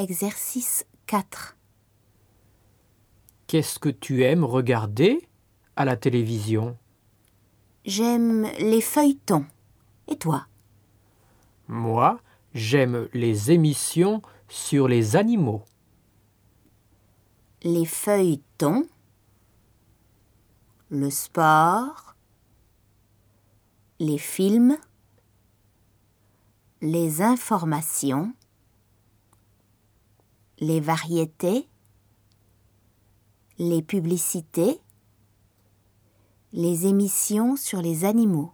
Exercice 4. Qu'est-ce que tu aimes regarder à la télévision? J'aime les feuilletons. Et toi? Moi, j'aime les émissions sur les animaux. Les feuilletons. Le sport. Les films. Les informations. Les variétés. Les publicités. Les émissions sur les animaux.